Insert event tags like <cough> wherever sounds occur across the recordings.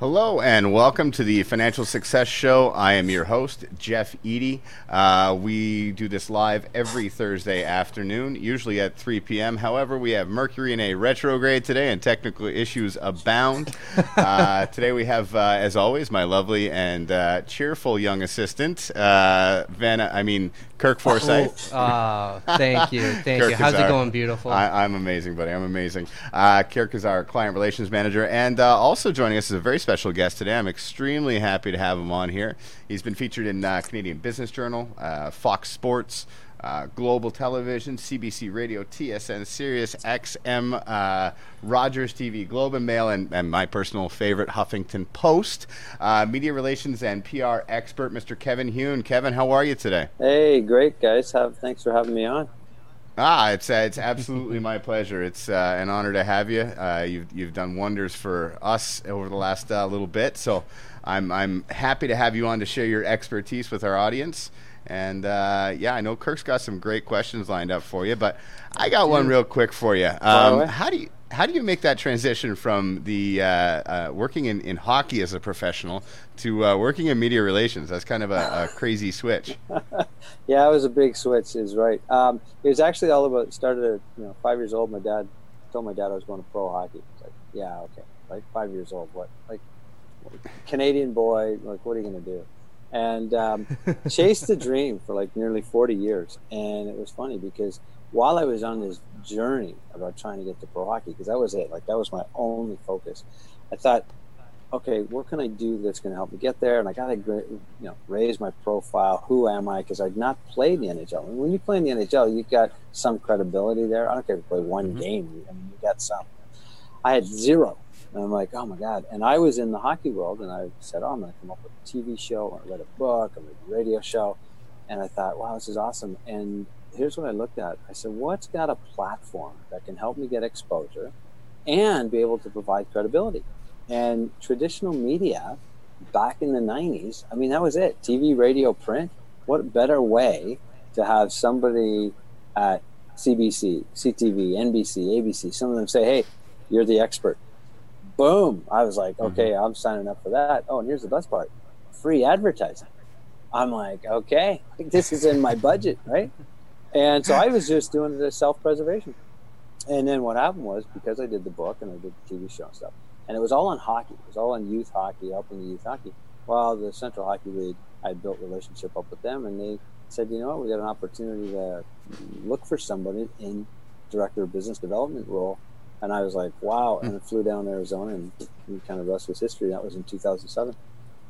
Hello and welcome to the Financial Success Show. I am your host, Jeff Eady. Uh, we do this live every Thursday afternoon, usually at 3 p.m. However, we have Mercury in a retrograde today and technical issues abound. <laughs> uh, today we have, uh, as always, my lovely and uh, cheerful young assistant, uh, Vanna, I mean, Kirk Forsyth. Oh, thank you. Thank <laughs> Kirk you. How's is it going, beautiful? I, I'm amazing, buddy. I'm amazing. Uh, Kirk is our client relations manager, and uh, also joining us is a very special guest today. I'm extremely happy to have him on here. He's been featured in uh, Canadian Business Journal, uh, Fox Sports. Uh, Global Television, CBC Radio, TSN, Sirius XM, uh, Rogers TV, Globe and Mail, and, and my personal favorite, Huffington Post. Uh, media relations and PR expert, Mr. Kevin Hune. Kevin, how are you today? Hey, great guys. Have thanks for having me on. Ah, it's uh, it's absolutely my pleasure. It's uh, an honor to have you. Uh, you've you've done wonders for us over the last uh, little bit, so I'm I'm happy to have you on to share your expertise with our audience. And uh, yeah, I know Kirk's got some great questions lined up for you, but I got one real quick for you. Um, how do you how do you make that transition from the uh, uh, working in, in hockey as a professional to uh, working in media relations? That's kind of a, a crazy switch. <laughs> Yeah, it was a big switch. Is right. Um, it was actually all about. Started at you know five years old. My dad told my dad I was going to pro hockey. Like, yeah, okay. Like five years old. What? Like Canadian boy. Like what are you going to do? And um, <laughs> chased the dream for like nearly forty years. And it was funny because while I was on this journey about trying to get to pro hockey, because that was it. Like that was my only focus. I thought, okay, what can I do that's going to help me get there? And I got to, you know, raise my profile. Who am I? Because I'd not played the NHL. And when you play in the NHL, you've got some credibility there. I don't care if you play one Mhm. game. I mean, you got some. I had zero. And I'm like, oh my God. And I was in the hockey world and I said, oh, I'm going to come up with a TV show. I read a book, I read a radio show. And I thought, wow, this is awesome. And here's what I looked at. I said, what's got a platform that can help me get exposure and be able to provide credibility? And traditional media back in the 90s, I mean, that was it TV, radio, print. What better way to have somebody at CBC, CTV, NBC, ABC, some of them say, hey, you're the expert. Boom. I was like, mm-hmm. okay, I'm signing up for that. Oh, and here's the best part free advertising. I'm like, okay, <laughs> this is in my budget, right? And so I was just doing the self preservation. And then what happened was because I did the book and I did the TV show and stuff, and it was all on hockey. It was all on youth hockey, helping the youth hockey. Well, the Central Hockey League, I built relationship up with them, and they said, you know what, we got an opportunity to look for somebody in director of business development role. And I was like, wow. And I flew down to Arizona, and kind of rest was history. That was in 2007.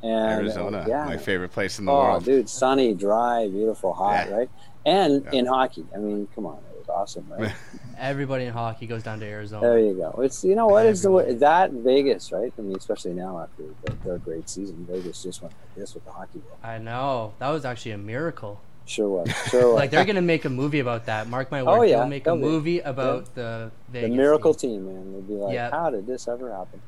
And uh, Arizona, yeah, my favorite place in the oh, world. dude, sunny, dry, beautiful, hot, Yeah. right? And Yeah. in hockey, I mean, come on, was awesome, right? <laughs> Everybody in hockey goes down to Arizona. there you go. It's you know what is the way that Vegas, right? I mean, especially now after their, their great season, Vegas just went like this with the hockey world. I know. That was actually a miracle. Sure was, sure <laughs> was. Like they're gonna make a movie about that. Mark my Oh, yeah, They'll make a they'll be. movie about the the Vegas miracle team. team, man. They'd be like, Yep. how did this ever happen?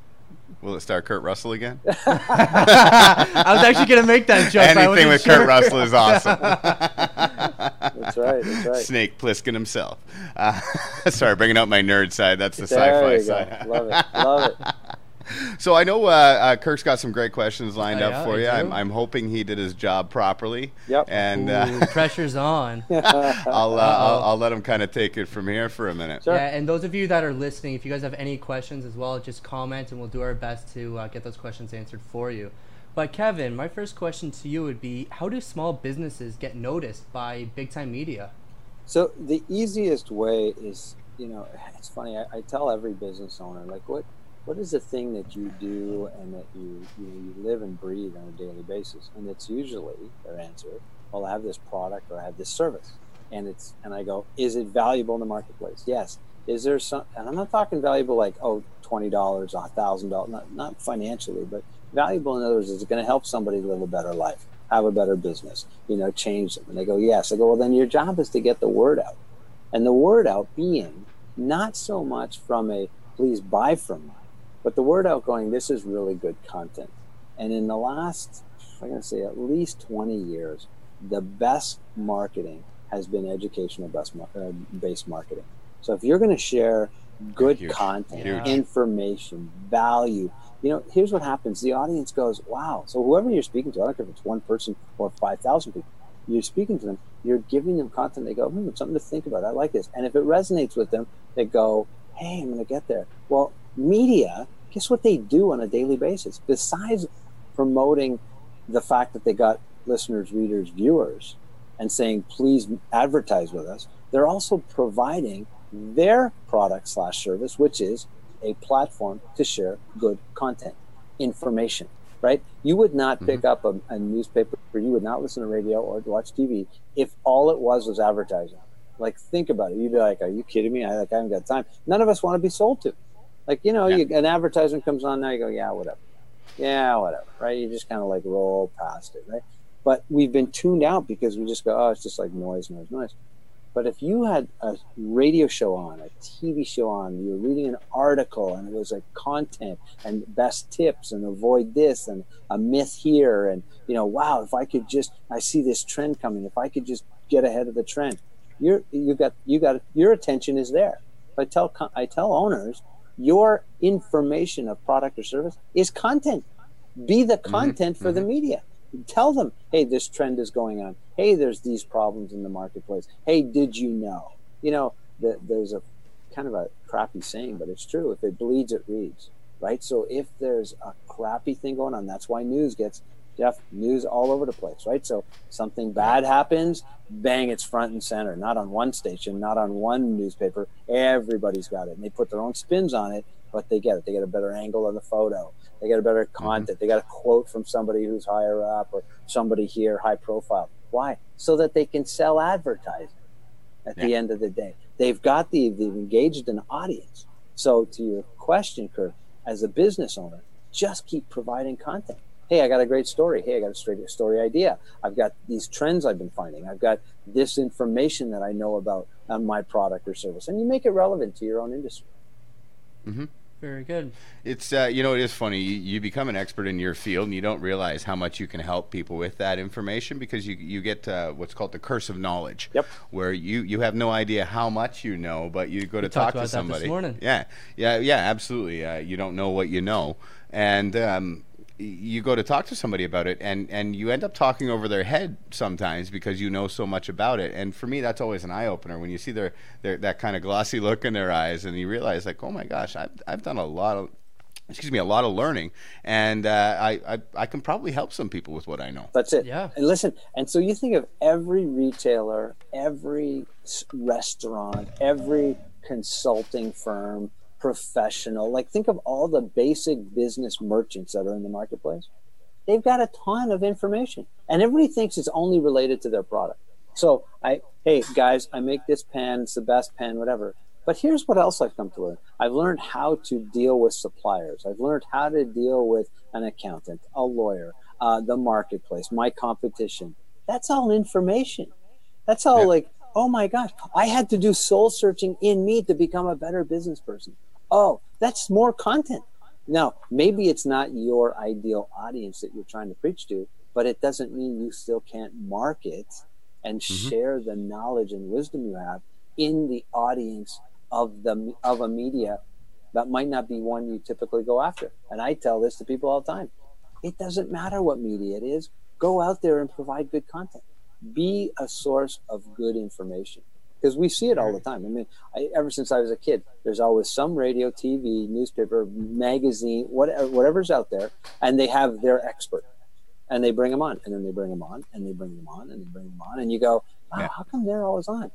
Will it star Kurt Russell again? <laughs> I was actually gonna make that joke. Anything with sure. Kurt Russell is awesome. <laughs> That's right. That's right. Snake Plissken himself. Uh, <laughs> sorry, bringing out my nerd side. That's the There sci-fi side. Love it. Love it. So I know uh, uh, Kirk's got some great questions lined Oh, up yeah, for I you. I'm, I'm hoping he did his job properly. Yep. And Ooh, uh, pressure's on. <laughs> I'll, uh, I'll I'll let him kind of take it from here for a minute. Sure. Yeah, and those of you that are listening, if you guys have any questions as well, just comment and we'll do our best to uh, get those questions answered for you. But Kevin, my first question to you would be: How do small businesses get noticed by big time media? So the easiest way is, you know, it's funny. I, I tell every business owner, like, what, what is the thing that you do and that you, you, you live and breathe on a daily basis? And it's usually their answer, well, I have this product or I have this service, and it's, and I go, is it valuable in the marketplace? Yes. Is there some? And I'm not talking valuable like, oh, twenty dollars, a thousand dollars, not not financially, but valuable in other words, is it going to help somebody live a better life? have a better business, you know, change them. And they go, yes. I go, well, then your job is to get the word out. And the word out being not so much from a please buy from me, but the word out going, this is really good content. And in the last, I'm going to say at least 20 years, the best marketing has been educational best mar- uh, based marketing. So if you're going to share good Huge. content, Huge. information, value, you know, here's what happens. The audience goes, wow. So whoever you're speaking to, I don't care if it's one person or 5,000 people, you're speaking to them, you're giving them content. They go, hmm, something to think about. I like this. And if it resonates with them, they go, hey, I'm going to get there. Well, media, guess what they do on a daily basis? Besides promoting the fact that they got listeners, readers, viewers, and saying, please advertise with us, they're also providing their product slash service, which is a platform to share good content, information, right? You would not pick mm-hmm. up a, a, newspaper, or you would not listen to radio or watch TV if all it was was advertising. Like, think about it. You'd be like, "Are you kidding me? I like, I haven't got time." None of us want to be sold to. Like, you know, yeah. you, an advertisement comes on now, you go, "Yeah, whatever." Yeah, whatever, right? You just kind of like roll past it, right? But we've been tuned out because we just go, "Oh, it's just like noise, noise, noise." But if you had a radio show on, a TV show on, you were reading an article and it was like content and best tips and avoid this and a myth here and you know, wow, if I could just I see this trend coming, if I could just get ahead of the trend. You're you got you got your attention is there. I tell I tell owners, your information of product or service is content. Be the mm-hmm. content mm-hmm. for mm-hmm. the media tell them, hey, this trend is going on. Hey, there's these problems in the marketplace. Hey, did you know? You know, the, there's a kind of a crappy saying, but it's true. If it bleeds, it reads, right? So if there's a crappy thing going on, that's why news gets Jeff news all over the place, right? So something bad happens, bang, it's front and center. Not on one station, not on one newspaper. Everybody's got it, and they put their own spins on it, but they get it. They get a better angle of the photo. They get a better mm-hmm. content. Mm-hmm. They got a quote from somebody who's higher up or somebody here, high profile. Why? So that they can sell advertising at yeah. the end of the day. They've got the, they've engaged an audience. So to your question, Kurt, as a business owner, just keep providing content. Hey, I got a great story. Hey, I got a straight story idea. I've got these trends I've been finding. I've got this information that I know about on my product or service, and you make it relevant to your own industry. Mm-hmm. Very good. It's uh, you know it is funny. You, you, become an expert in your field, and you don't realize how much you can help people with that information because you you get uh, what's called the curse of knowledge. Yep. Where you you have no idea how much you know, but you go to we talk to somebody. Yeah, yeah, yeah. Absolutely. Uh, you don't know what you know, and um, you go to talk to somebody about it and and you end up talking over their head sometimes because you know so much about it. And for me that's always an eye opener when you see their, their that kind of glossy look in their eyes and you realize like oh my gosh I've I've done a lot of excuse me a lot of learning. And uh, I, I I can probably help some people with what I know. That's it. Yeah. And listen and so you think of every retailer every restaurant every consulting firm professional. Like think of all the basic business merchants that are in the marketplace. They've got a ton of information, and everybody thinks it's only related to their product. So I, hey guys, I make this pen. It's the best pen, whatever. But here's what else I've come to learn. I've learned how to deal with suppliers. I've learned how to deal with an accountant, a lawyer, uh, the marketplace, my competition. That's all information. That's all yeah. like, oh my gosh, I had to do soul searching in me to become a better business person oh, that's more content. Now, maybe it's not your ideal audience that you're trying to preach to, but it doesn't mean you still can't market and mm-hmm. share the knowledge and wisdom you have in the audience of the of a media that might not be one you typically go after. And I tell this to people all the time. It doesn't matter what media it is. Go out there and provide good content. Be a source of good information because we see it all the time. I mean, I, ever since I was a kid, there's always some radio, TV, newspaper, magazine, whatever, whatever's out there, and they have their expert, and they bring them on, and then they bring them on, and they bring them on, and they bring them on, and you go, wow, yeah. how come they're always on?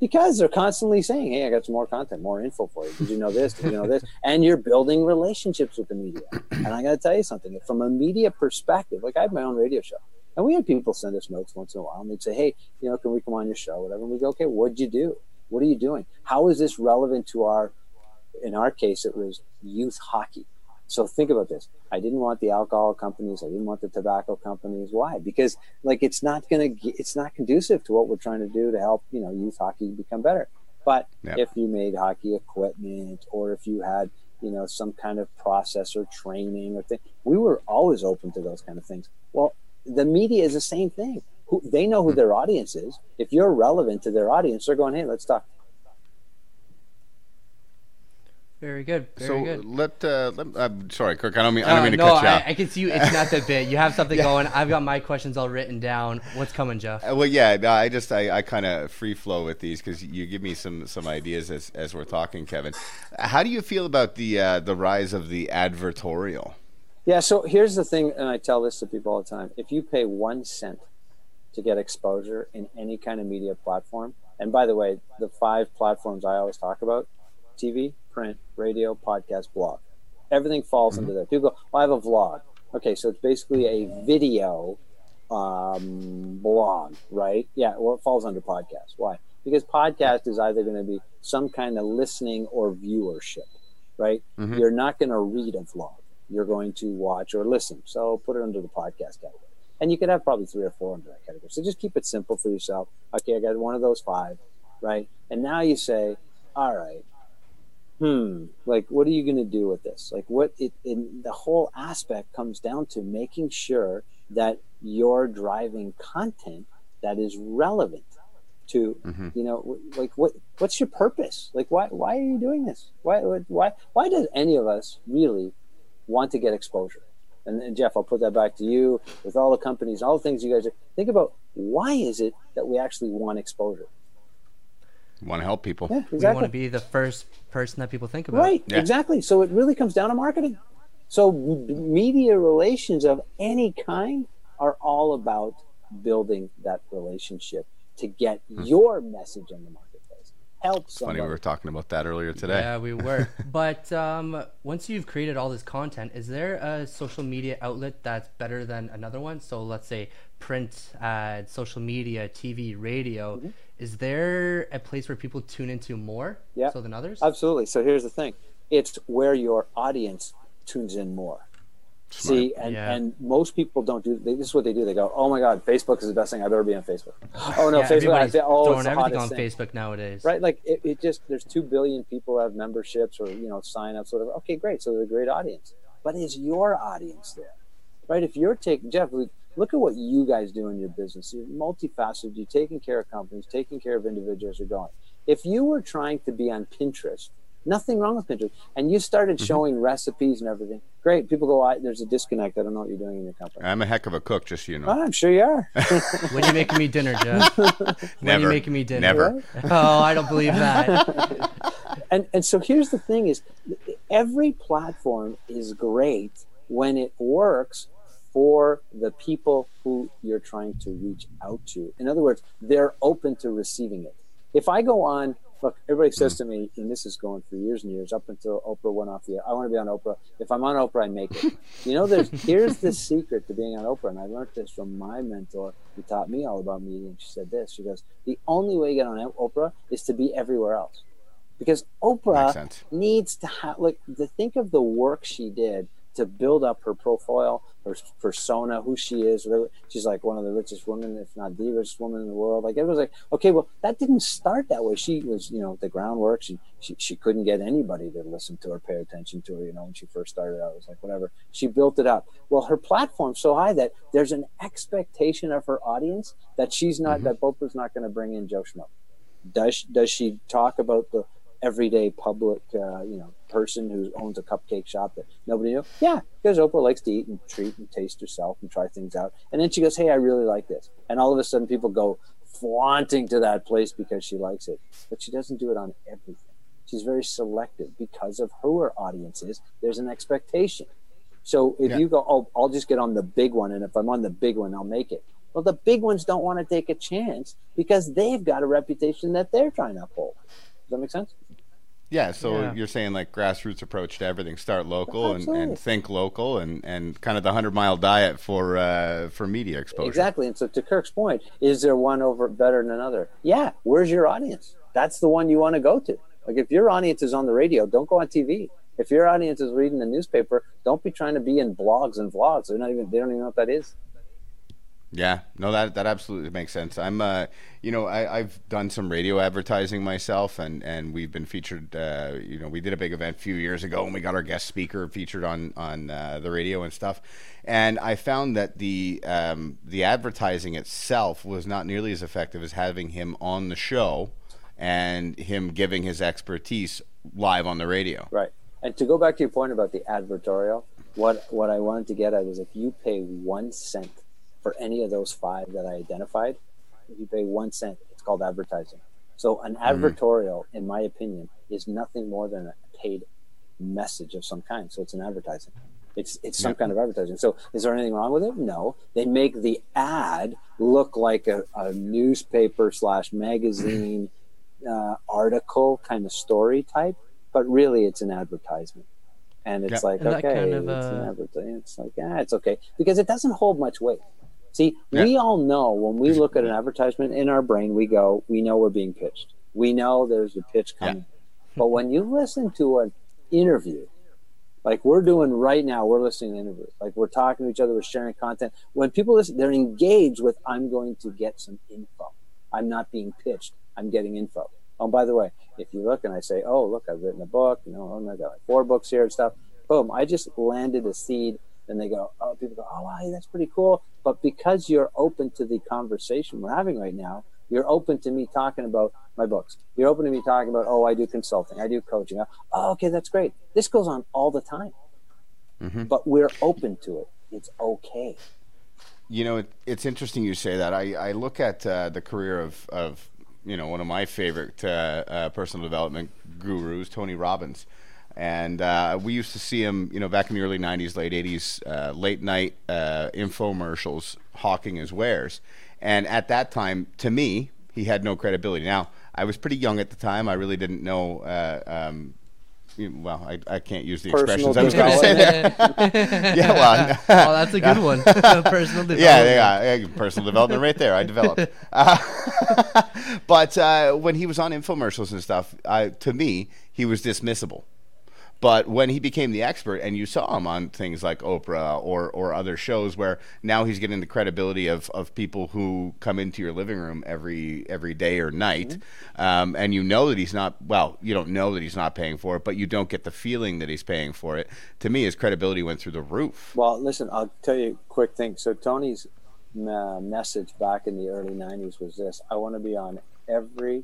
Because they're constantly saying, "Hey, I got some more content, more info for you. Did you know this? Did you know this?" <laughs> And you're building relationships with the media. And I got to tell you something from a media perspective. Like I have my own radio show and we had people send us notes once in a while, and they'd say, "Hey, you know, can we come on your show?" Whatever. And we go, "Okay, what'd you do? What are you doing? How is this relevant to our?" In our case, it was youth hockey. So think about this. I didn't want the alcohol companies. I didn't want the tobacco companies. Why? Because like it's not gonna it's not conducive to what we're trying to do to help you know youth hockey become better. But yep. if you made hockey equipment or if you had you know some kind of process or training or thing, we were always open to those kind of things. Well, the media is the same thing. Who, they know who their audience is. If you're relevant to their audience, they're going, "Hey, let's talk." Very good. Very so good. let, uh, let I'm sorry, Kirk. I don't mean I don't Uh, mean to no, cut you I, off. I can see you. It's not that bit. You have something <laughs> going. I've got my questions all written down. What's coming, Jeff? Uh, Well, yeah, I just I, I kind of free flow with these because you give me some some ideas as as we're talking, Kevin. How do you feel about the uh, the rise of the advertorial? Yeah, so here's the thing, and I tell this to people all the time. If you pay one cent to get exposure in any kind of media platform, and by the way, the five platforms I always talk about TV, print, radio, podcast, blog everything falls into there. People go, I have a vlog. Okay, so it's basically a video um, blog, right? Yeah, well, it falls under podcast. Why? Because podcast is either going to be some kind of listening or viewership, right? Mhm. You're not going to read a vlog. You're going to watch or listen. So put it under the podcast category. And you could have probably three or four under that category. So just keep it simple for yourself. Okay, I got one of those five, right? And now you say, all right, hmm, like what are you going to do with this? Like what it in the whole aspect comes down to making sure that you're driving content that is relevant to Mhm. you know like what what's your purpose like why why are you doing this why why why does any of us really want to get exposure and, and jeff i'll put that back to you with all the companies all the things you guys are think about why is it that we actually want exposure Want to help people? yeah We want to be the first person that people think about. Right, Yeah. exactly. So it really comes down to marketing. So media relations of any kind are all about building that relationship to get hmm. your message in the marketplace. Help Funny, we were talking about that earlier today. Yeah, we were. <laughs> but um, once you've created all this content, is there a social media outlet that's better than another one? So let's say print ads, social media, TV, radio. Mm-hmm. Is there a place where people tune into more Yeah. so than others? Absolutely. So here's the thing: it's where your audience tunes in more. Smart. See, and, Yeah. and most people don't do. They, this is what they do. They go, "Oh my God, Facebook is the best thing. I've ever been on Facebook." <gasps> Oh no, yeah, Facebook. I everybody's oh, throwing it's the everything on thing. Facebook nowadays. right like it, it just there's 2 billion people have memberships or you know sign ups whatever okay great so they're a great audience but is your audience there right if you're taking jeff look- look at what you guys do in your business you're multifaceted you're taking care of companies taking care of individuals you're going if you were trying to be on pinterest nothing wrong with pinterest and you started mm-hmm. showing recipes and everything great people go I, there's a disconnect i don't know what you're doing in your company I'm a heck of a cook, just so you know. oh, i'm sure you are <laughs> When are you making me dinner, Jeff? <laughs> when are Never. you making me dinner? Never. <laughs> Oh, I don't believe that. and and so here's the thing is every platform is great when it works for the people who you're trying to reach out to in other words they're open to receiving it if i go on look everybody says mm. to me and this is going for years and years up until oprah went off the air i want to be on oprah. If i'm on oprah i make it. You know there's here's the secret to being on oprah and i learned this from my mentor who taught me all about media and she said this she goes the only way you get on oprah is to be everywhere else. Because Oprah needs to have like to think of the work she did to build up her profile, her persona, who she is. Whatever. She's like one of the richest women, if not the richest woman in the world. Like everyone's like, okay, well, that didn't start that way. She was, you know, the groundwork. She she, she couldn't get anybody to listen to her, pay attention to her. You know, when she first started out, it was like whatever. She built it up. Well, her platform's so high that there's an expectation of her audience that she's not mm-hmm. that Oprah's not going to bring in Joe Schmo. Does does she talk about the everyday public, uh, you know, person who owns a cupcake shop that nobody knew? Yeah, because Oprah likes to eat and treat and taste herself and try things out. And then she goes, "Hey, I really like this," and all of a sudden people go flaunting to that place because she likes it. But she doesn't do it on everything. She's very selective because of who her audience is. There's an expectation. So if Yeah. you go, oh, I'll just get on the big one, and if I'm on the big one, I'll make it. Well, the big ones don't want to take a chance because they've got a reputation that they're trying to uphold. Does that make sense? Yeah, so Yeah. you're saying like grassroots approach to everything. Start local and, and think local and, and kind of the hundred mile diet for uh, for media exposure. Exactly. And so to Kirk's point, is there one over better than another? Yeah. Where's your audience? That's the one you want to go to. Like if your audience is on the radio, don't go on TV. If your audience is reading the newspaper, don't be trying to be in blogs and vlogs. They're not even they don't even know what that is. Yeah, no, that that absolutely makes sense. I'm, uh, you know, I, I've done some radio advertising myself, and, and we've been featured. Uh, you know, we did a big event a few years ago, and we got our guest speaker featured on on uh, the radio and stuff. And I found that the um, the advertising itself was not nearly as effective as having him on the show and him giving his expertise live on the radio. Right. And to go back to your point about the advertorial, what what I wanted to get at is if you pay one cent for any of those five that I identified, if you pay one cent, it's called advertising. So an advertorial, in my opinion, is nothing more than a paid message of some kind. So it's an advertising. It's it's some kind of advertising. So is there anything wrong with it? No. They make the ad look like a, a newspaper slash magazine uh, article kind of story type, but really it's an advertisement. And it's Yeah. like And okay, kind of, it's an uh, advertising. It's like ah, it's okay because it doesn't hold much weight. See, Yeah. we all know when we look at an advertisement in our brain, we go, we know we're being pitched. We know there's a pitch Yeah. coming. But when you listen to an interview, like we're doing right now, we're listening to interviews. Like we're talking to each other, we're sharing content. When people listen, they're engaged with, I'm going to get some info. I'm not being pitched. I'm getting info. Oh, by the way, if you look and I say, oh, look, I've written a book, you know, I got like four books here and stuff. Boom, I just landed a seed. And they go, oh, people go, oh, wow, that's pretty cool. But because you're open to the conversation we're having right now, you're open to me talking about my books. You're open to me talking about, oh, I do consulting, I do coaching. Oh, okay, that's great. This goes on all the time. But we're open to it. It's okay. You know, it, it's interesting you say that. I, I look at uh, the career of, of, you know, one of my favorite uh, uh, personal development gurus, Tony Robbins. And uh, we used to see him, you know, back in the early 90s, late 80s, uh, late night uh, infomercials hawking his wares. And at that time, to me, he had no credibility. Now, I was pretty young at the time. I really didn't know. Uh, um, well, I, I can't use the Personal expressions I was going to say there. <laughs> yeah, well, <laughs> oh, that's a good one. <laughs> Personal development. yeah, yeah, yeah, personal development right there. I developed. Uh, but uh, when he was on infomercials and stuff, I, to me, he was dismissible. But when he became the expert, and you saw him on things like Oprah or, or other shows, where now he's getting the credibility of, of people who come into your living room every every day or night, um, and you know that he's not well, you don't know that he's not paying for it, but you don't get the feeling that he's paying for it. To me, his credibility went through the roof. Well, listen, I'll tell you a quick thing. So Tony's uh, message back in the early '90s was this: I want to be on every,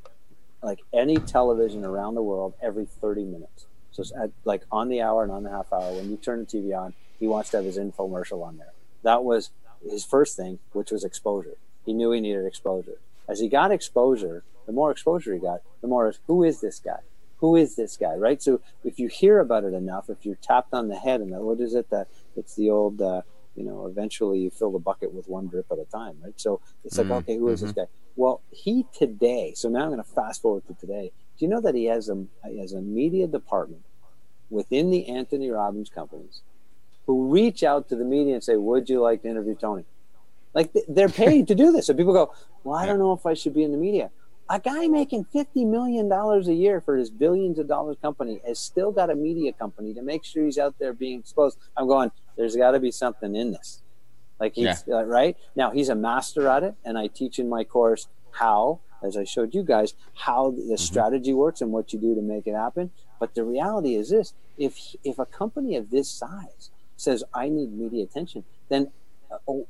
like any television around the world, every 30 minutes. So it's at, like on the hour and on the half hour. When you turn the TV on, he wants to have his infomercial on there. That was his first thing, which was exposure. He knew he needed exposure. As he got exposure, the more exposure he got, the more is who is this guy? Who is this guy? Right. So if you hear about it enough, if you're tapped on the head and what is it that it's the old, uh, you know, eventually you fill the bucket with one drip at a time, right? So it's like, Mm, okay, who is this guy? Well, he today. So now I'm going to fast forward to today. Do you know that he has a he has a media department within the Anthony Robbins companies who reach out to the media and say, "Would you like to interview Tony?" Like they're paid to do this. So people go, "Well, I don't know if I should be in the media." A guy making fifty million dollars a year for his billions of dollars company has still got a media company to make sure he's out there being exposed. I'm going. There's got to be something in this. Like he's uh, right now, he's a master at it, and I teach in my course how, as I showed you guys, how the strategy works and what you do to make it happen. But the reality is this: if if a company of this size says I need media attention, then uh, oh,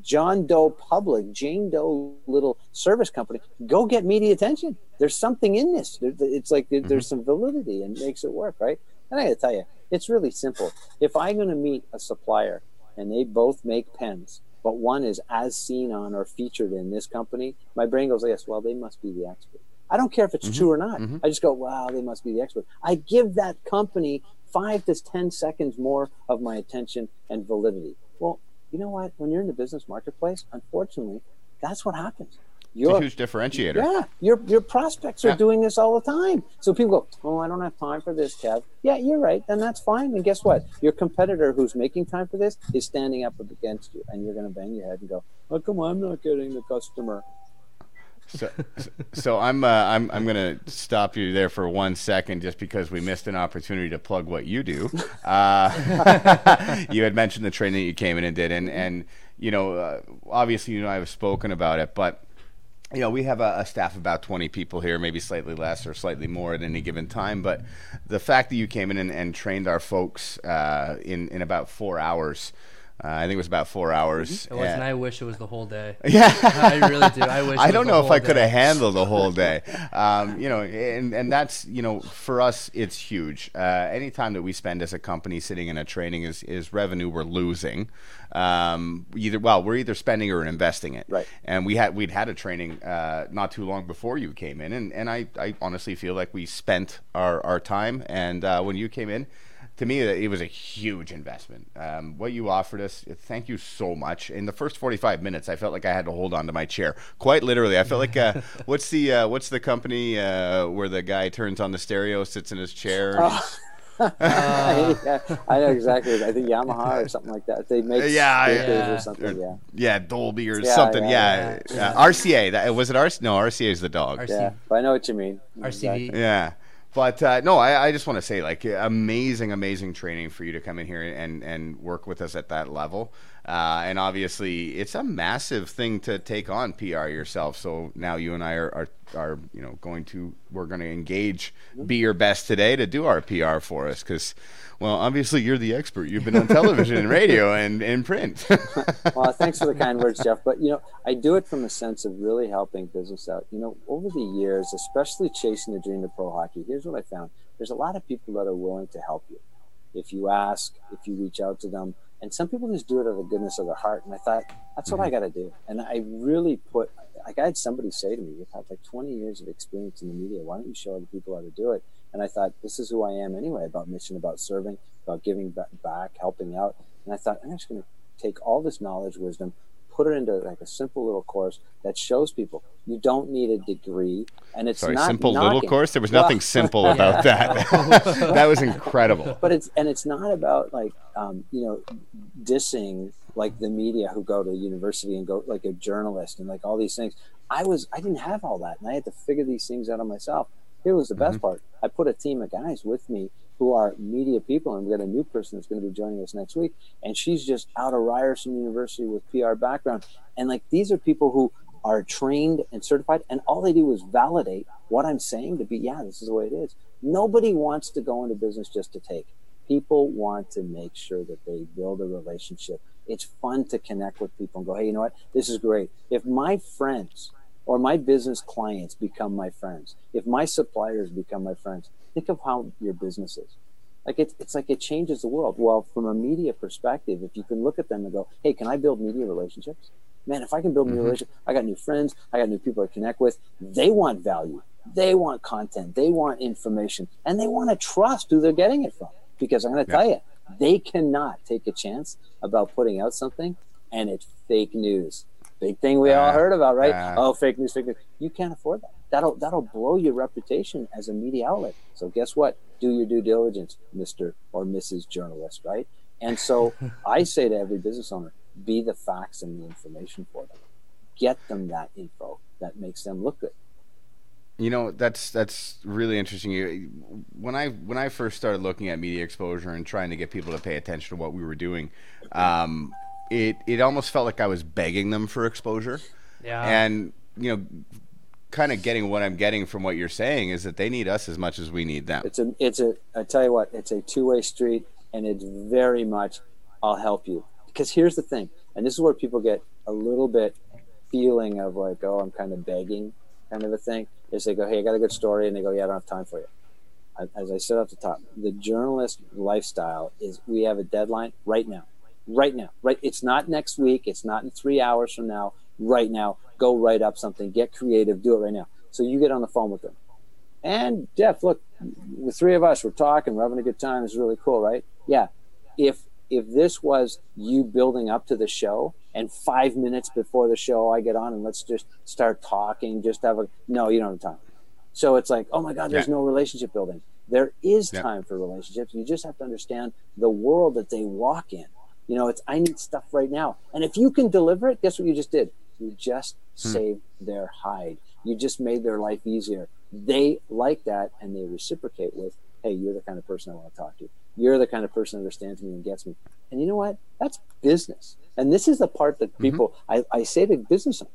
John Doe Public, Jane Doe little service company, go get media attention. There's something in this. There- It's like there- there's some validity and makes it work, right? And I got to tell you, it's really simple. If I'm going to meet a supplier and they both make pens, but one is as seen on or featured in this company, my brain goes, yes, well, they must be the expert. I don't care if it's mm-hmm. true or not. Mm-hmm. I just go, wow, they must be the expert. I give that company five to 10 seconds more of my attention and validity. Well, you know what? When you're in the business marketplace, unfortunately, that's what happens. It's a huge differentiator. yeah, your your prospects are Yeah. doing this all the time. So people go, "Oh, I don't have time for this, Kev." Yeah, you're right, and that's fine. And guess what? Your competitor who's making time for this is standing up against you, and you're going to bang your head and go, "Oh, come on, I'm not getting the customer." So, so I'm uh, I'm I'm gonna stop you there for one second, just because we missed an opportunity to plug what you do. Uh, <laughs> you had mentioned the training that you came in and did, and and you know, uh, obviously you know I've spoken about it, but you know, we have a, a staff of about 20 people here, maybe slightly less or slightly more at any given time. But the fact that you came in and, and trained our folks uh, in, in about four hours Uh, I think it was about four hours. It was, and and- I wish it was the whole day. <laughs> yeah, I really do. I wish. I don't know if I could have handled the whole <laughs> day. Um, you know, and and that's you know for us it's huge. Uh, any time that we spend as a company sitting in a training is is revenue we're losing. Um, either well, we're either spending or investing it. Right. And we had we'd had a training uh, not too long before you came in, and and I I honestly feel like we spent our our time. And uh, when you came in. To me, it was a huge investment. Um, what you offered us, thank you so much. In the first 45 minutes, I felt like I had to hold on to my chair. Quite literally, I felt like uh, <laughs> what's the uh, what's the company uh, where the guy turns on the stereo, sits in his chair? and he's- <laughs> yeah, I know exactly. I think Yamaha or something like that. They make Yeah, speakers yeah. or something. Yeah, yeah, Dolby or Yeah, something. yeah, Yeah, yeah. Uh, RCA. That was it. RCA. no, RCA is the dog. RC yeah. But I know what you mean. RCV. Yeah. But uh, no, I, I just want to say, like, amazing, amazing training for you to come in here and, and work with us at that level. Uh, and obviously, it's a massive thing to take on PR yourself. So now you and I are, are, are you know, going to, we're going to engage Be Your Best today to do our PR for us. Because, well, obviously, you're the expert. You've been on television and radio <laughs> and, and print. well, <laughs> thanks for the kind words, Jeff. But you know, I do it from a sense of really helping business out. You know, over the years, especially chasing the dream of pro hockey, here's what I found: there's a lot of people that are willing to help you if you ask, if you reach out to them, and some people just do it out of the goodness of their heart. And I thought that's what I mm-hmm. got to do. And I really put, like, I had somebody say to me, "You've had like 20 years of experience in the media. Why don't you show other people how to do it?" And I thought, this is who I am anyway about mission, about serving, about giving back, helping out. And I thought, I'm just going to take all this knowledge, wisdom, put it into like a simple little course that shows people you don't need a degree. And it's Sorry, not simple little course. There was Well- nothing simple <laughs> about that. <laughs> that was incredible. but it's and it's not about like um, you know dissing like the media who go to university and go like a journalist and like all these things i was i didn't have all that and i had to figure these things out on myself here was the best part i put a team of guys with me who are media people and we got a new person that's going to be joining us next week and she's just out of ryerson university with pr background and like these are people who are trained and certified and all they do is validate what i'm saying to be yeah this is the way it is nobody wants to go into business just to take people want to make sure that they build a relationship. It's fun to connect with people and go, hey, you know what? This is great. If my friends or my business clients become my friends, if my suppliers become my friends, think of how your business is. Like it's, it's like it changes the world. Well, from a media perspective, if you can look at them and go, hey, can I build media relationships? Man, if I can build media relationships, I got new friends, I got new people to connect with. They want value. They want content. They want information. And they want to trust who they're getting it from because I'm going to tell you, they cannot take a chance about putting out something and it's fake news. Big thing we all Uh, heard about, right? uh. oh, fake news, fake news. You can't afford that. That'll that'll blow your reputation as a media outlet. So guess what? Do your due diligence, Mister or Mrs. Journalist, right? And so <laughs> I say to every business owner, be the facts and the information for them. Get them that info that makes them look good. You know, that's that's really interesting. When I when I first started looking at media exposure and trying to get people to pay attention to what we were doing, um, it it almost felt like I was begging them for exposure. Yeah. And you know, kind of getting what I'm getting from what you're saying is that they need us as much as we need them. It's a it's a I tell you what, it's a two way street and it's very much I'll help you. Because here's the thing, and this is where people get a little bit feeling of like, oh, I'm kind of begging kind of a thing, is they go, Hey, I got a good story and they go, Yeah, I don't have time for you. As I said at the top, the journalist lifestyle is we have a deadline right now. Right now. Right it's not next week, it's not in three hours from now, right now. Go write up something, get creative, do it right now. So you get on the phone with them. And Jeff, look, the three of us, we're talking, we're having a good time. It's really cool, right? Yeah. If if this was you building up to the show and five minutes before the show I get on and let's just start talking, just have a no, you don't have time. So it's like, oh my God, there's Yeah. no relationship building. There is Yeah. time for relationships. You just have to understand the world that they walk in. You know, it's I need stuff right now. And if you can deliver it, guess what you just did? You just saved their hide. You just made their life easier. They like that and they reciprocate with, hey, you're the kind of person I want to talk to. You're the kind of person that understands me and gets me. And you know what? That's business. And this is the part that people I, I say to business owners,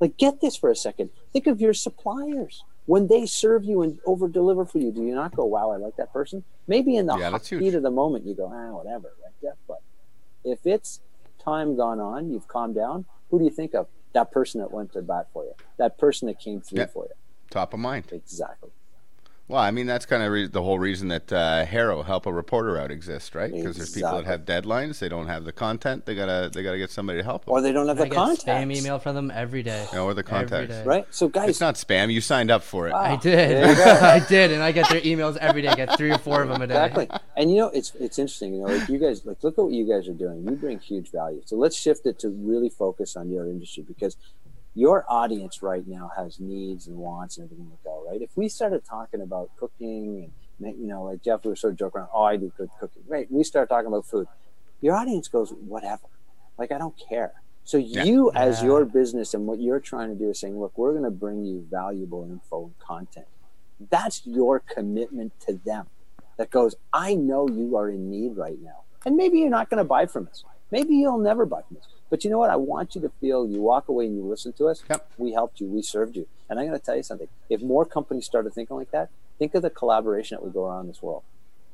like get this for a second. Think of your suppliers. When they serve you and over deliver for you, do you not go, Wow, I like that person? Maybe in the Yeah, heat of the moment you go, ah, whatever, right? Yeah, but if it's time gone on, you've calmed down. Who do you think of? That person that went to bat for you. That person that came through for you. Top of mind. Exactly. Well, I mean, that's kind of re- the whole reason that uh, HARO Help a Reporter Out exists, right? Because there's people that have deadlines, they don't have the content, they gotta they gotta get somebody to help them. Or they don't have I the get contacts. spam email from them every day. Yeah, or the Every contacts. Right? So guys, It's not spam. You signed up for it. Ah. I did. there you go. <laughs> I did, and I get their emails every day. I get three or four of them a day. Exactly. And you know, it's it's interesting. You know, like you guys, like look at what you guys are doing. You bring huge value. So let's shift it to really focus on your industry because your audience right now has needs and wants and everything like that, right? If we started talking about cooking and you know, like Jeff, we were sort of joking around. Oh, I do good cooking. Right? We start talking about food. Your audience goes, whatever. Like I don't care. So you, as Yeah. your business and what you're trying to do, is saying, look, we're going to bring you valuable info and content. That's your commitment to them that goes, I know you are in need right now. And maybe you're not going to buy from us. Maybe you'll never buy from us. But you know what? I want you to feel you walk away and you listen to us. Yep. We helped you. We served you. And I'm going to tell you something. If more companies started thinking like that, think of the collaboration that would go around this world.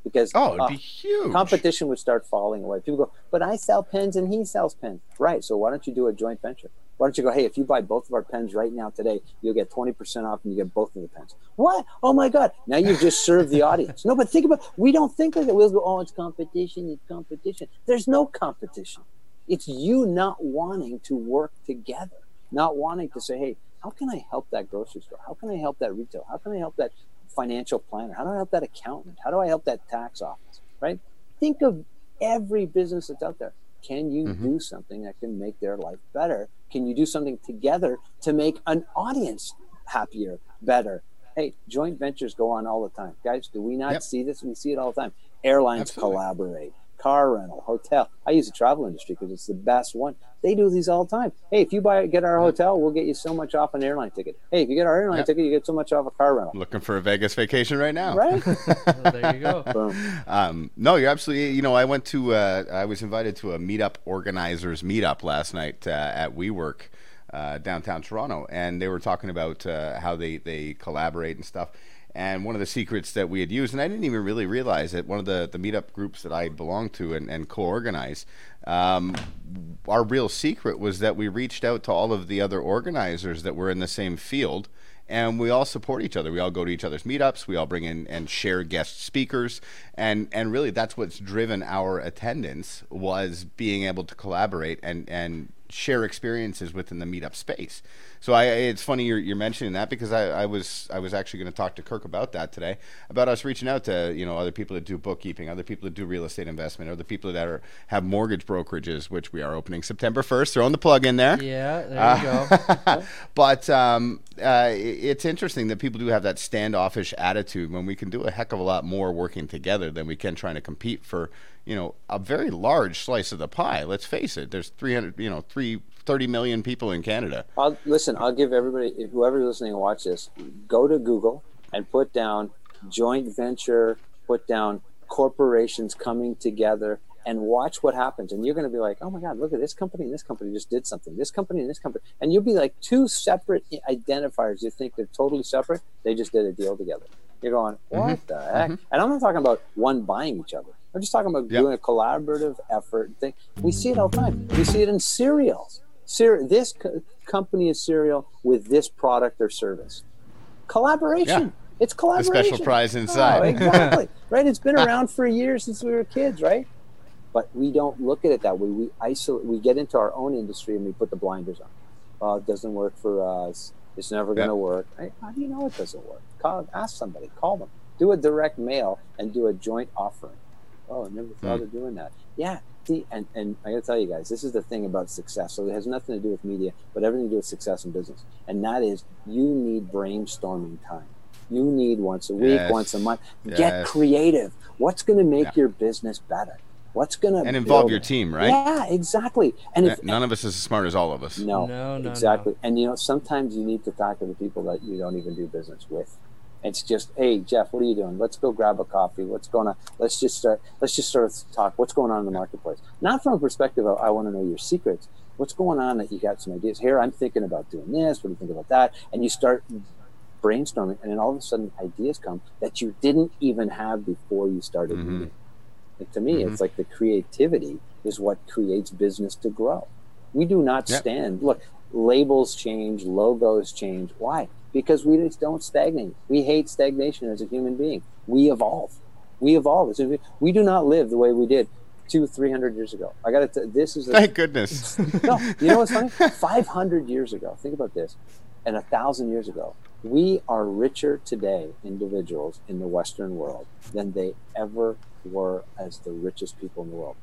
Because Oh, it'd uh, be huge. competition would start falling away. People go, but I sell pens and he sells pens. Right. So why don't you do a joint venture? Why don't you go, hey, if you buy both of our pens right now today, you'll get 20% off and you get both of the pens. What? Oh my God. Now you've just served the audience. No, but think about we don't think like that. We'll go, oh, it's competition, it's competition. There's no competition. It's you not wanting to work together, not wanting to say, hey, how can I help that grocery store? How can I help that retail? How can I help that financial planner? How do I help that accountant? How do I help that tax office? Right? Think of every business that's out there. Can you Mhm. do something that can make their life better? Can you do something together to make an audience happier, better? Hey, joint ventures go on all the time. Guys, do we not Yep. see this? We see it all the time. Airlines Absolutely. collaborate, car rental, hotel. I use the travel industry because it's the best one. They do these all the time. Hey, if you buy get our hotel, we'll get you so much off an airline ticket. Hey, if you get our airline Yep. ticket, you get so much off a car rental. Looking for a Vegas vacation right now. Right? <laughs> Well, there you go. <laughs> Boom. Um, no, you're absolutely. You know, I went to. Uh, I was invited to a meetup organizers meetup last night uh, at WeWork uh, downtown Toronto, and they were talking about uh, how they they collaborate and stuff. And one of the secrets that we had used, and I didn't even really realize it, one of the, the meetup groups that I belong to and, and co organize, um, our real secret was that we reached out to all of the other organizers that were in the same field and we all support each other. We all go to each other's meetups. We all bring in and share guest speakers, and and really that's what's driven our attendance was being able to collaborate and and share experiences within the meetup space. So I, it's funny you're, you're mentioning that because I, I was I was actually going to talk to Kirk about that today about us reaching out to you know other people that do bookkeeping, other people that do real estate investment, other people that are have mortgage brokerages, which we are opening September first. Throwing the plug in there. Yeah, there you go. <laughs> but um, uh, it's interesting that people do have that standoffish attitude when we can do a heck of a lot more working together than we can trying to compete for you know a very large slice of the pie. Let's face it. There's 300, you know, three. 30 million people in Canada. I'll listen. I'll give everybody, whoever's listening and watch this, go to Google and put down joint venture, put down corporations coming together, and watch what happens. And you're going to be like, oh my God, look at this company and this company just did something. This company and this company, and you'll be like two separate identifiers. You think they're totally separate. They just did a deal together. You're going, what mm-hmm. the mm-hmm. heck? And I'm not talking about one buying each other. I'm just talking about Yep. doing a collaborative effort thing. We see it all the time. We see it in cereals. This co- company is cereal with this product or service. Collaboration. Yeah. It's The collaboration. special prize Oh, inside. <laughs> exactly. right. It's been around for years since we were kids, right? But we don't look at it that way. We isolate. We get into our own industry and we put the blinders on. Oh, it doesn't work for us. It's never going to Yeah. work. How do you know it doesn't work? Call, ask somebody. Call them. Do a direct mail and do a joint offering. Oh, I never thought Hmm. of doing that. Yeah. See, and, and I got to tell you guys, this is the thing about success. So it has nothing to do with media, but everything to do with success in business. And that is you need brainstorming time. You need once a week, Yes. once a month. Get creative. What's going to make Yeah. your business better? What's going to And involve build your team, right? Yeah, exactly. And if None of us is as smart as all of us. no, No, no, exactly. And you know, sometimes you need to talk to the people that you don't even do business with. It's just, hey, Jeff, what are you doing? Let's go grab a coffee. What's going on? Let's just start. Let's just sort of talk. What's going on in the marketplace? Not from a perspective of I want to know your secrets. What's going on that you got some ideas? Here, I'm thinking about doing this. What do you think about that? And you start brainstorming, and then all of a sudden, ideas come that you didn't even have before you started Mhm. meeting. Like, to me, Mhm. it's like the creativity is what creates business to grow. We do not Yep. stand. Look, labels change, logos change. Why? Because we just don't stagnate. We hate stagnation as a human being. We evolve. We evolve. We do not live the way we did two, three hundred years ago. I got to. This is a, Thank goodness. <laughs> no, you know what's funny? 500 years ago, think about this, and a thousand years ago, we are richer today, individuals in the Western world, than they ever were as the richest people in the world.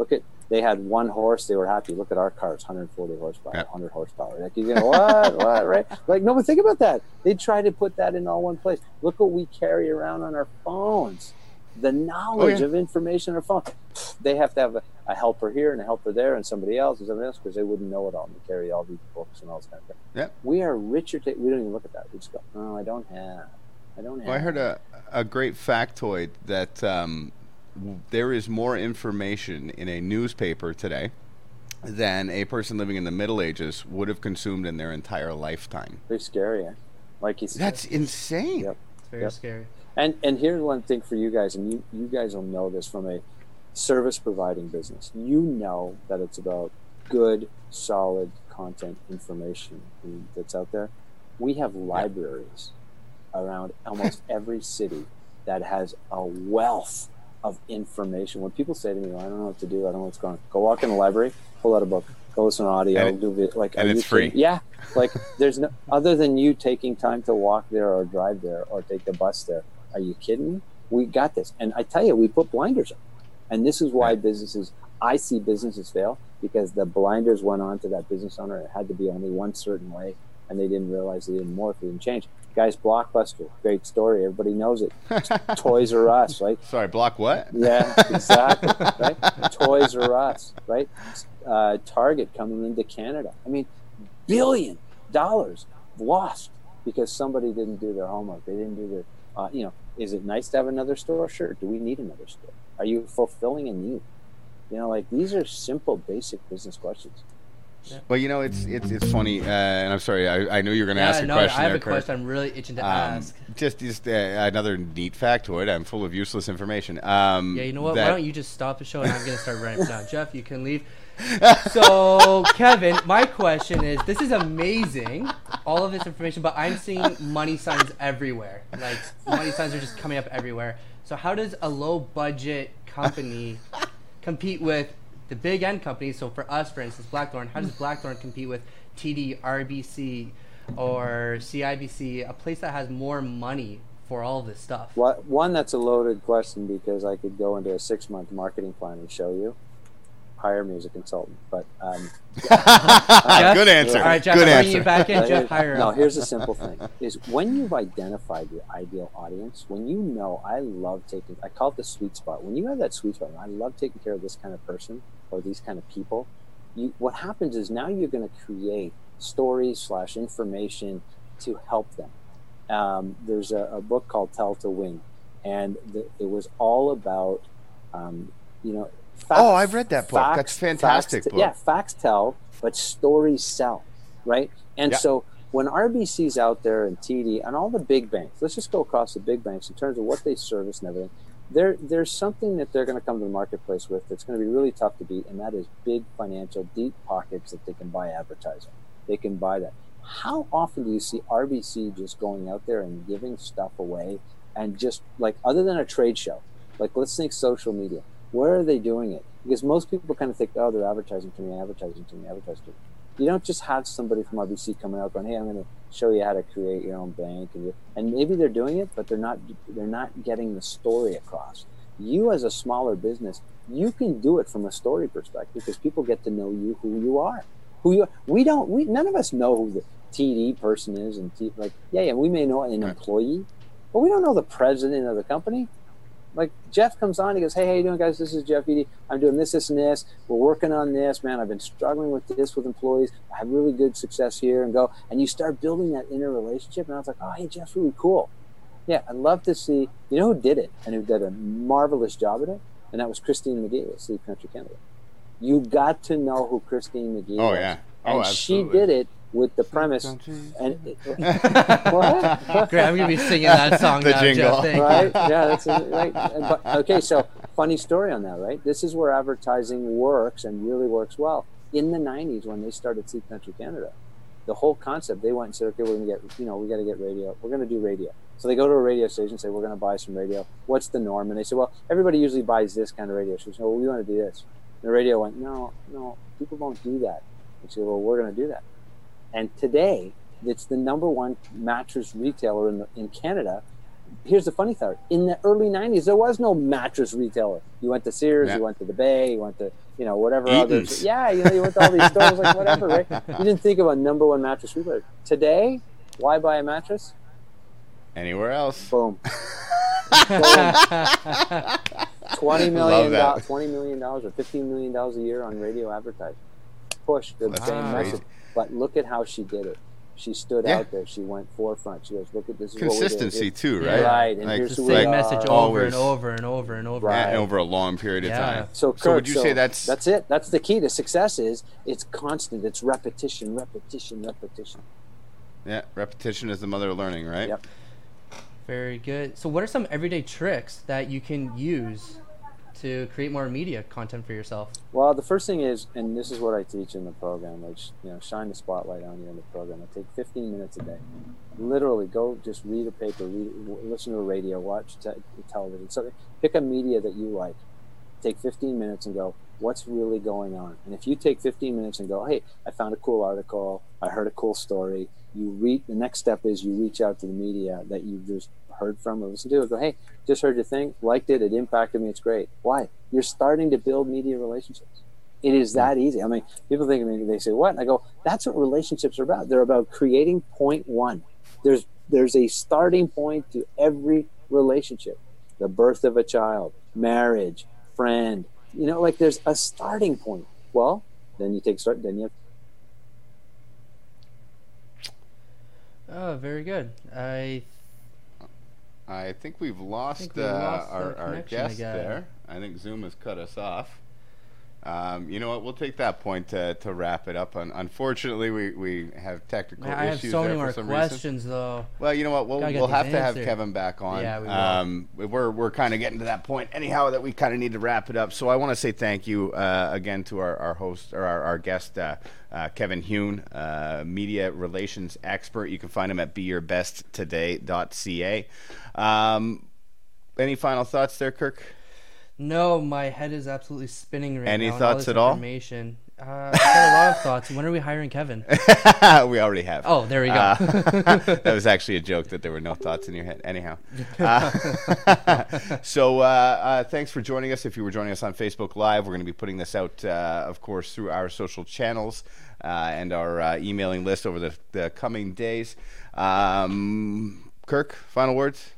Look at, they had one horse, they were happy. Look at our cars, 140 horsepower, Yep. 100 horsepower. Like, you know, what, what, right? Like, no, but think about that. They try to put that in all one place. Look what we carry around on our phones. The knowledge yeah. of information on our phone. They have to have a, a helper here and a helper there and somebody else and somebody else because they wouldn't know it all and they carry all these books and all this kind of thing. Yep. We are richer. To, we don't even look at that. We just go, no, I don't have. I don't have. Well, I heard a, a great factoid that um, there is more information in a newspaper today than a person living in the Middle Ages would have consumed in their entire lifetime. Pretty scary. Eh? Like you said. That's insane. Yep. It's very Yep. scary. And and here's one thing for you guys, and you you guys will know this from a service providing business. You know that it's about good, solid content information that's out there. We have libraries around almost every city that has a wealth of information. When people say to me, well, "I don't know what to do. I don't know what's going on," go walk in the library, pull out a book, go listen to audio, And do vid- like, and it's free. kidding? Yeah, like there's no other than you taking time to walk there or drive there or take the bus there. Are you kidding me? We got this, and I tell you, we put blinders on, and this is why businesses. I see businesses fail because the blinders went on to that business owner. It had to be only one certain way, and they didn't realize they didn't morph, they didn't change. Guys, Blockbuster, great story. Everybody knows it. <laughs> Toys R Us, right? Sorry, block what? Yeah, exactly. <laughs> right? Toys R Us, right? Uh, Target coming into Canada. I mean, billion dollars lost because somebody didn't do their homework. They didn't do their, uh, you know, is it nice to have another store? Sure. Do we need another store? Are you fulfilling a need? You know, like these are simple, basic business questions. Well, you know, it's it's it's funny, uh, and I'm sorry, I, I knew you were going to Yeah, ask a no, question I have there, a Kurt. question I'm really itching to Um, ask. just just uh, another neat factoid. I'm full of useless information. Um, Yeah, you know what? Why don't you just stop the show and I'm gonna start writing it down. <laughs> Jeff, you can leave. <laughs> So, Kevin, my question is: This is amazing, all of this information, but I'm seeing money signs everywhere. Like money signs are just coming up everywhere. So, how does a low-budget company <laughs> compete with the big end companies? So, for us, for instance, Blackthorn, how does Blackthorn compete with TD, RBC, or CIBC, a place that has more money for all this stuff? What, one, that's a loaded question because I could go into a six month marketing plan and show you. Hire me as a consultant. But um, <laughs> Good answer. All right, Jeff, Good I'm bringing answer. you back in. Jeff, hire no, here's a simple thing: is when you've identified your ideal audience, when you know, I love taking, I call it the sweet spot. When you have that sweet spot, I love taking care of this kind of person or these kind of people. You, what happens is now you're going to create stories slash information to help them. Um, there's a, a book called Tell to Win, and the, it was all about, um, you know. Fac- Oh, I've read that book. That's fantastic facts- book. Yeah, facts tell, but stories sell, right? And Yeah. so when RBC's out there and TD and all the big banks, let's just go across the big banks in terms of what they service and everything. There, there's something that they're going to come to the marketplace with that's going to be really tough to beat, and that is big financial deep pockets that they can buy advertising. They can buy that. How often do you see RBC just going out there and giving stuff away, and just like other than a trade show, like let's think social media. Where are they doing it? Because most people kind of think, oh, they're advertising to me, advertising to me, advertising to me. You don't just have somebody from RBC coming out going, hey, I'm going to show you how to create your own bank, and, and maybe they're doing it, but they're not they're not getting the story across. You as a smaller business, you can do it from a story perspective because people get to know you, who you are, who you are. We don't. We none of us know who the TD person is, and T, like yeah, yeah, we may know an employee, but we don't know the president of the company like Jeff comes on, he goes, "Hey, how you doing, guys? This is Jeff Eady. I'm doing this, this, and this. We're working on this, man. I've been struggling with this with employees. I have really good success here, and go." And you start building that inner relationship, and I was like, "Oh, hey, Jeff's really cool. Yeah, I'd love to see. You know who did it, and who did a marvelous job at it, and that was Christine Magee with Sleep Country Canada. You got to know who Christine Magee is. Oh was yeah. Oh, and Oh, she did it with the premise. And <laughs> what? Great, I'm gonna be singing that song The now, jingle. Jeff. Thank you. right? Yeah, that's it, right. And- But okay, so funny story on that, right? This is where advertising works and really works well. In the '90s, when they started Sleep Country Canada, the whole concept they went and said, okay, we're gonna get, you know, we got to get radio. We're gonna do radio. So they go to a radio station and say, we're gonna buy some radio. What's the norm? And they say, well, everybody usually buys this kind of radio. So, well, oh, we want to do this. And the radio went, no, no, people don't do that. They said, well, we're gonna do that. And today, it's the number one mattress retailer in, the, in Canada. Here's the funny thing: in the early '90s, there was no mattress retailer. You went to Sears, Yeah. you went to the Bay, you went to you know whatever Eaton's. others. Yeah, you know you went to all these <laughs> stores, like whatever. Right? You didn't think of a number one mattress retailer. Today, why buy a mattress? Anywhere else? Boom. <laughs> Twenty million dollars, twenty million dollars, or fifteen million dollars a year on radio advertising. Push the same message. But look at how she did it. She stood Yeah. out there. She went forefront. She goes, "Look at this is what we're doing." Consistency It- too, Yeah. right? Right, and Like, here's the same are. message over Always. and over and over and over. Right. and over a long period of Yeah. time. So, So would you so say that's- that's it? That's the key to success. Is it's constant. It's repetition, repetition, repetition. Yeah, repetition is the mother of learning, right? Yep. Very good. So, what are some everyday tricks that you can use to create more media content for yourself? Well, the first thing is, and this is what I teach in the program, which you know, shine the spotlight on you in the program. I take 15 minutes a day. Literally, go just read a paper, read, listen to a radio, watch te- television. So pick a media that you like. Take 15 minutes and go, what's really going on? And if you take 15 minutes and go, hey, I found a cool article, I heard a cool story. You read. The next step is you reach out to the media that you just heard from or listened to. And go, hey, just heard your thing, liked it, it impacted me, it's great. Why? You're starting to build media relationships. It is that easy. I mean, people think of me, they say, what? And I go, that's what relationships are about. They're about creating point one. There's there's a starting point to every relationship. The birth of a child, marriage, friend. You know, like there's a starting point. Well, then you take start then you have Oh, very good. I I think we've lost, think we uh, lost our, our guest again. there. I think Zoom has cut us off. Um, you know what? We'll take that point to, to wrap it up. Un- unfortunately, we, we have technical issues. I have so many more some reason. questions though. Well, you know what? We'll, we'll have to have. Kevin back on. Yeah, we will. Um, we're we're kind of getting to that point anyhow that we kind of need to wrap it up. So I want to say thank you uh, again to our, our host or our, our guest, uh, uh, Kevin Hune, uh, media relations expert. You can find him at beyourbesttoday.ca. Um, any final thoughts there, Kirk? No, my head is absolutely spinning right Any now. all thoughts this at all? Information. Uh, I've got a lot of thoughts. When are we hiring Kevin? <laughs> we already have. Oh, there we go. Uh, <laughs> that was actually a joke that there were no thoughts in your head. Anyhow, uh, <laughs> so uh, uh, thanks for joining us. If you were joining us on Facebook Live, we're going to be putting this out, uh, of course, through our social channels uh, and our uh, emailing list over the, the coming days. Um, Kirk, final words.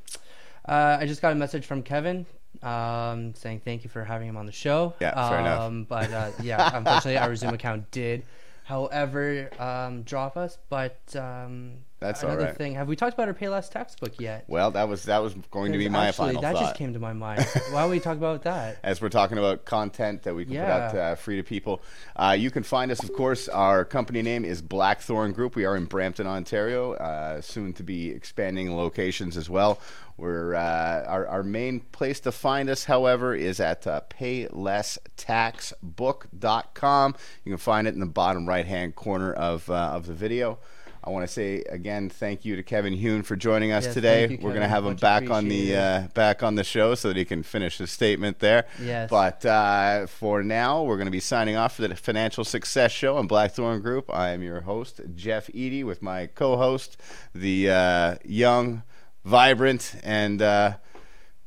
Uh, I just got a message from Kevin um, saying thank you for having him on the show. Yeah, fair enough. um, But uh, <laughs> yeah, unfortunately, our Zoom account did, however, um, drop us. But um, That's another right. thing. Have we talked about our Payless Taxbook yet? Well, that was that was going to be my actually, final that thought. just came to my mind. <laughs> Why don't we talk about that? as we're talking about content that we can put out uh, free to people. Uh, you can find us, of course. Our company name is Blackthorn Group. We are in Brampton, Ontario, uh, soon to be expanding locations as well. We're uh, our, our main place to find us, however, is at uh, paylesstaxbook.com. You can find it in the bottom right hand corner of uh, of the video. I want to say again, thank you to Kevin Hune for joining us Yes, today. you, We're going to have him Much back on the uh, back on the show so that he can finish his statement there. Yes. But uh, for now, we're going to be signing off for the Financial Success Show on Blackthorn Group. I am your host, Jeff Eady, with my co-host, the uh, young, vibrant, and uh,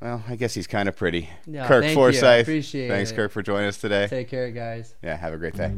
well, I guess he's kind of pretty. Yeah, Kirk thank you. Forsyth. Thanks, it. Kirk, for joining us today. Take care, guys. Yeah, have a great day.